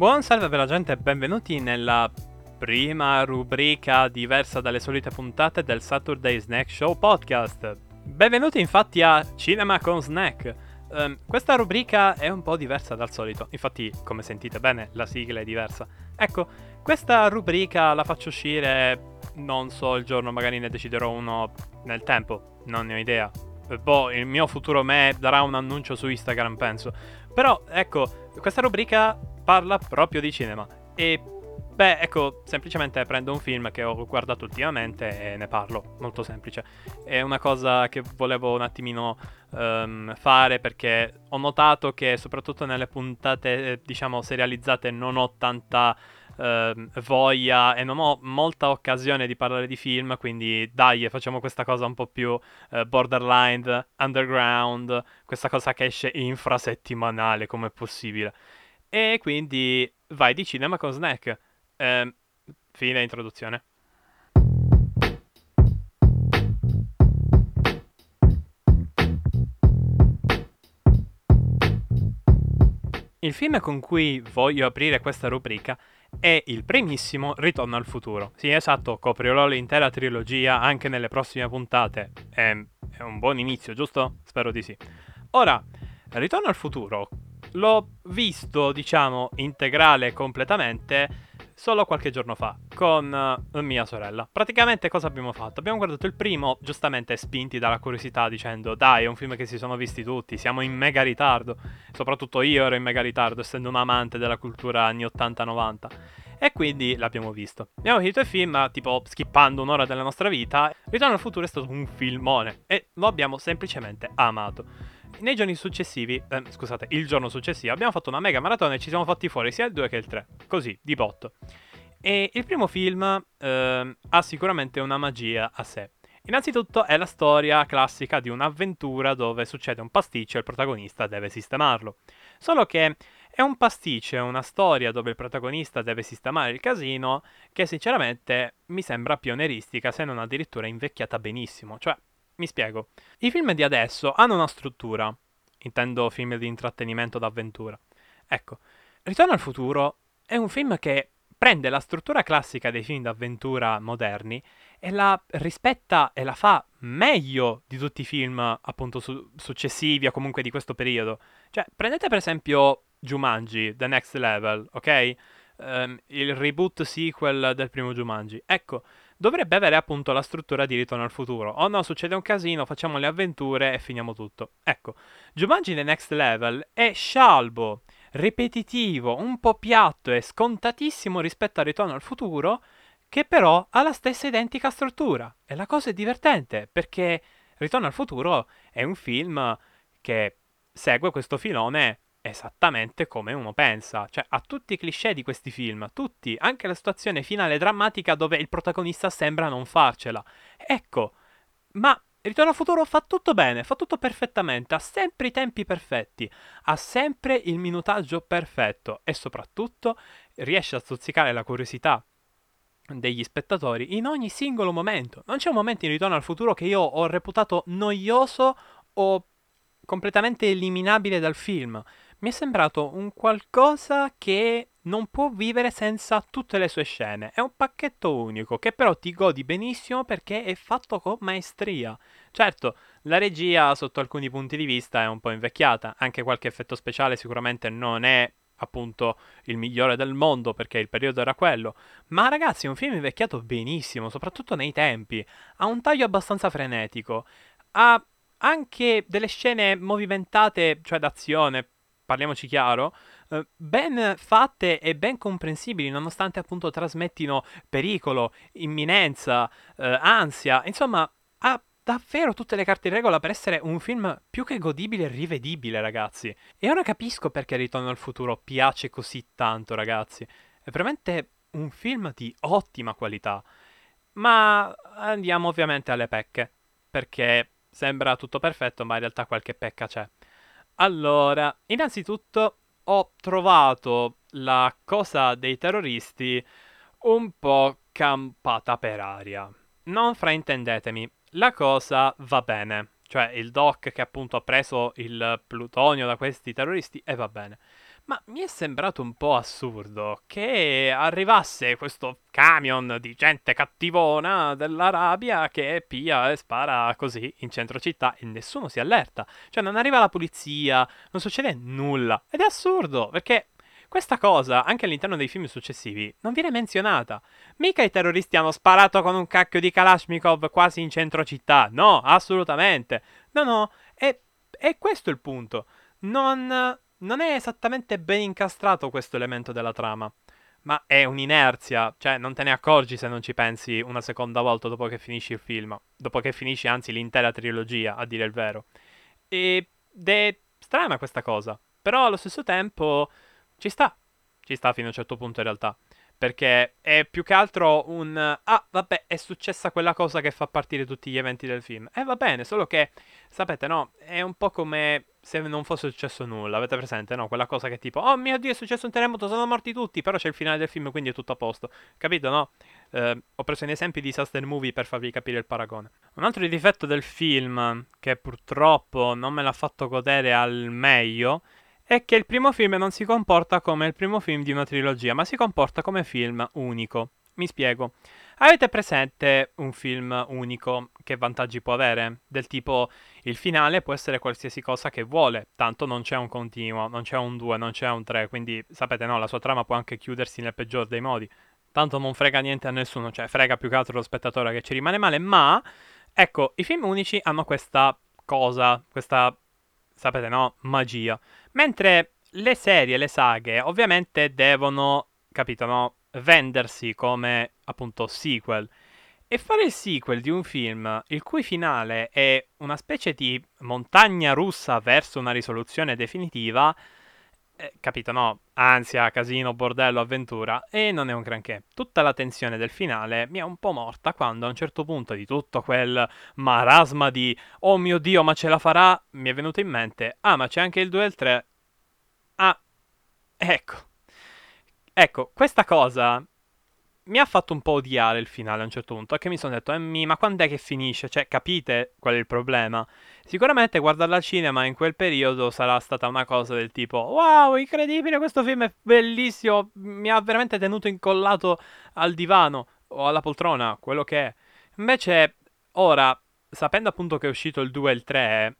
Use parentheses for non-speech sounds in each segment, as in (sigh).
Buon salve per la gente e benvenuti nella prima rubrica diversa dalle solite puntate del Saturday Snack Show podcast. Benvenuti infatti a Cinema con Snack. Um, questa rubrica è un po' diversa dal solito, infatti come sentite bene la sigla è diversa. Ecco, questa rubrica la faccio uscire non so il giorno, magari ne deciderò uno nel tempo, non ne ho idea. Boh, il mio futuro me darà un annuncio su Instagram, penso. Però, ecco, questa rubrica parla proprio di cinema. E Beh, ecco, semplicemente prendo un film che ho guardato ultimamente e ne parlo, molto semplice. È una cosa che volevo un attimino um, fare perché ho notato che soprattutto nelle puntate, eh, diciamo, serializzate non ho tanta uh, voglia e non ho molta occasione di parlare di film, quindi dai, facciamo questa cosa un po' più uh, borderline, underground, questa cosa che esce infrasettimanale come possibile. E quindi vai di cinema con Snack. Eh, fine introduzione. Il film con cui voglio aprire questa rubrica è il primissimo Ritorno al futuro. Sì, esatto, coprirò l'intera trilogia anche nelle prossime puntate. È, è un buon inizio, giusto? Spero di sì. Ora, Ritorno al futuro L'ho visto, diciamo, integrale completamente solo qualche giorno fa con uh, mia sorella. Praticamente cosa abbiamo fatto? Abbiamo guardato il primo, giustamente spinti dalla curiosità, dicendo dai, è un film che si sono visti tutti, siamo in mega ritardo. Soprattutto io ero in mega ritardo, essendo un amante della cultura anni 80-90. E quindi l'abbiamo visto. Abbiamo finito il film, tipo skippando un'ora della nostra vita. Ritorno al futuro è stato un filmone e lo abbiamo semplicemente amato nei giorni successivi, eh, scusate, il giorno successivo, abbiamo fatto una mega maratona e ci siamo fatti fuori sia il 2 che il 3. Così, di botto. E il primo film eh, ha sicuramente una magia a sé. Innanzitutto è la storia classica di un'avventura dove succede un pasticcio e il protagonista deve sistemarlo. Solo che è un pasticcio, una storia dove il protagonista deve sistemare il casino che sinceramente mi sembra pioneristica se non addirittura invecchiata benissimo. Cioè, mi spiego. I film di adesso hanno una struttura. Intendo film di intrattenimento d'avventura. Ecco, Ritorno al futuro è un film che prende la struttura classica dei film d'avventura moderni e la rispetta e la fa meglio di tutti i film appunto su- successivi o comunque di questo periodo. Cioè, prendete per esempio Jumanji, The Next Level, ok? Um, il reboot sequel del primo Jumanji. Ecco, dovrebbe avere appunto la struttura di Ritorno al futuro. Oh no, succede un casino, facciamo le avventure e finiamo tutto. Ecco, Jumanji The Next Level è scialbo, ripetitivo, un po' piatto e scontatissimo rispetto a Ritorno al futuro, che però ha la stessa identica struttura. E la cosa è divertente, perché Ritorno al futuro è un film che segue questo filone esattamente come uno pensa, cioè ha tutti i cliché di questi film, tutti, anche la situazione finale drammatica dove il protagonista sembra non farcela. Ecco, ma Ritorno al futuro fa tutto bene, fa tutto perfettamente, ha sempre i tempi perfetti, ha sempre il minutaggio perfetto e soprattutto riesce a stuzzicare la curiosità degli spettatori in ogni singolo momento. Non c'è un momento in Ritorno al futuro che io ho reputato noioso o completamente eliminabile dal film mi è sembrato un qualcosa che non può vivere senza tutte le sue scene. È un pacchetto unico che però ti godi benissimo perché è fatto con maestria. Certo, la regia sotto alcuni punti di vista è un po' invecchiata, anche qualche effetto speciale sicuramente non è appunto il migliore del mondo perché il periodo era quello. Ma ragazzi, è un film invecchiato benissimo, soprattutto nei tempi. Ha un taglio abbastanza frenetico. Ha anche delle scene movimentate, cioè d'azione, parliamoci chiaro, eh, ben fatte e ben comprensibili, nonostante appunto trasmettino pericolo, imminenza, eh, ansia, insomma, ha davvero tutte le carte in regola per essere un film più che godibile e rivedibile, ragazzi. E ora capisco perché Ritorno al futuro piace così tanto, ragazzi. È veramente un film di ottima qualità. Ma andiamo ovviamente alle pecche, perché sembra tutto perfetto, ma in realtà qualche pecca c'è. Allora, innanzitutto ho trovato la cosa dei terroristi un po' campata per aria. Non fraintendetemi, la cosa va bene. Cioè, il doc che appunto ha preso il plutonio da questi terroristi e va bene. Ma mi è sembrato un po' assurdo che arrivasse questo camion di gente cattivona dell'Arabia che pia e spara così in centro città e nessuno si allerta. Cioè non arriva la polizia, non succede nulla. Ed è assurdo, perché questa cosa, anche all'interno dei film successivi, non viene menzionata. Mica i terroristi hanno sparato con un cacchio di Kalashnikov quasi in centro città. No, assolutamente. No, no, è, è questo il punto. Non non è esattamente ben incastrato questo elemento della trama. Ma è un'inerzia, cioè non te ne accorgi se non ci pensi una seconda volta dopo che finisci il film, dopo che finisci anzi l'intera trilogia, a dire il vero. Ed è strana questa cosa, però allo stesso tempo ci sta, ci sta fino a un certo punto in realtà. Perché è più che altro un ah, vabbè, è successa quella cosa che fa partire tutti gli eventi del film. E eh, va bene, solo che sapete, no? È un po' come se non fosse successo nulla. Avete presente, no? Quella cosa che tipo, oh mio dio, è successo un terremoto, sono morti tutti. Però c'è il finale del film, quindi è tutto a posto. Capito, no? Eh, ho preso in esempio di disaster movie per farvi capire il paragone. Un altro difetto del film, che purtroppo non me l'ha fatto godere al meglio è che il primo film non si comporta come il primo film di una trilogia, ma si comporta come film unico. Mi spiego. Avete presente un film unico? Che vantaggi può avere? Del tipo il finale può essere qualsiasi cosa che vuole, tanto non c'è un continuo, non c'è un 2, non c'è un 3, quindi sapete no, la sua trama può anche chiudersi nel peggior dei modi. Tanto non frega niente a nessuno, cioè frega più che altro lo spettatore che ci rimane male, ma ecco, i film unici hanno questa cosa, questa sapete no, magia. Mentre le serie, le saghe, ovviamente devono, capito, no? Vendersi come appunto sequel. E fare il sequel di un film il cui finale è una specie di montagna russa verso una risoluzione definitiva, eh, capito, no? Ansia, casino, bordello, avventura, e non è un granché. Tutta la tensione del finale mi è un po' morta quando a un certo punto di tutto quel marasma di oh mio dio, ma ce la farà, mi è venuto in mente, ah, ma c'è anche il 2 il 3. Ah, ecco. Ecco, questa cosa mi ha fatto un po' odiare il finale a un certo punto, perché mi sono detto, eh, ma quando è che finisce? Cioè, capite qual è il problema? Sicuramente guardarla al cinema in quel periodo sarà stata una cosa del tipo, wow, incredibile, questo film è bellissimo, mi ha veramente tenuto incollato al divano o alla poltrona, quello che è. Invece, ora, sapendo appunto che è uscito il 2 e il 3,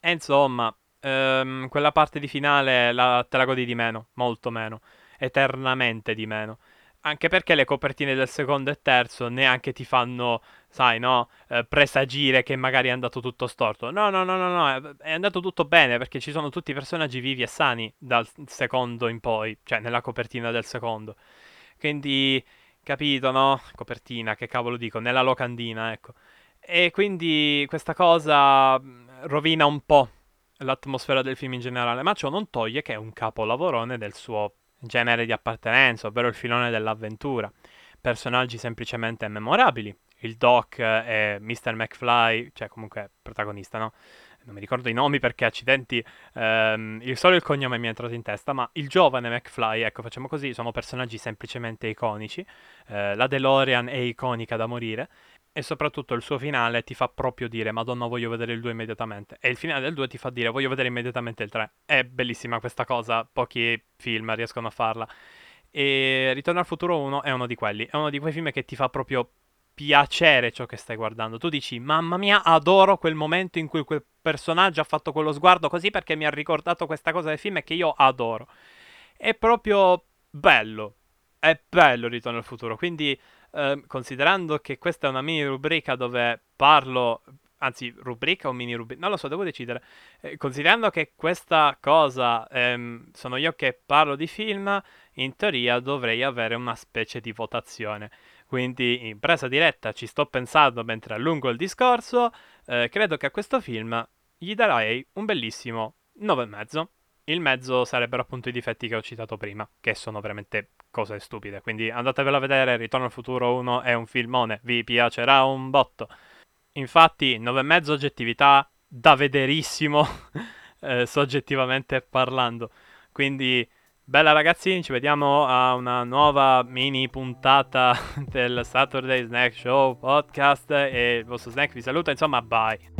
e insomma, ehm, quella parte di finale la, te la godi di meno, molto meno, eternamente di meno. Anche perché le copertine del secondo e terzo neanche ti fanno, sai, no, eh, presagire che magari è andato tutto storto. No, no, no, no, no, è andato tutto bene perché ci sono tutti personaggi vivi e sani dal secondo in poi, cioè nella copertina del secondo. Quindi, capito, no? Copertina, che cavolo dico, nella locandina, ecco. E quindi questa cosa mm, rovina un po' l'atmosfera del film in generale, ma ciò non toglie che è un capolavorone del suo genere di appartenenza, ovvero il filone dell'avventura. Personaggi semplicemente memorabili. Il Doc e Mr. McFly, cioè comunque protagonista, no? Non mi ricordo i nomi perché accidenti, ehm, il solo il cognome mi è entrato in testa, ma il giovane McFly, ecco, facciamo così, sono personaggi semplicemente iconici. Eh, la DeLorean è iconica da morire e soprattutto il suo finale ti fa proprio dire Madonna voglio vedere il 2 immediatamente. E il finale del 2 ti fa dire voglio vedere immediatamente il 3 è bellissima questa cosa pochi film riescono a farla. E Ritorno al futuro 1 è uno di quelli è uno di quei film che ti fa proprio piacere ciò che stai guardando. Tu dici mamma mia adoro quel momento in cui quel personaggio ha fatto quello sguardo così perché mi ha ricordato questa cosa del film che io adoro. È proprio bello è bello Ritorno al futuro quindi eh, considerando che questa è una mini rubrica dove parlo, anzi rubrica o mini rubrica, non lo so, devo decidere, eh, considerando che questa cosa ehm, sono io che parlo di film, in teoria dovrei avere una specie di votazione. Quindi in presa diretta ci sto pensando mentre allungo il discorso, eh, credo che a questo film gli darei un bellissimo 9,5. Il mezzo sarebbero appunto i difetti che ho citato prima, che sono veramente cose stupide. Quindi andatevelo a vedere, Ritorno al futuro 1 è un filmone, vi piacerà un botto. Infatti, 9,5 oggettività da vederissimo, (laughs) eh, soggettivamente parlando. Quindi, bella ragazzini, ci vediamo a una nuova mini puntata (laughs) del Saturday Snack Show podcast e il vostro snack vi saluta, insomma, bye.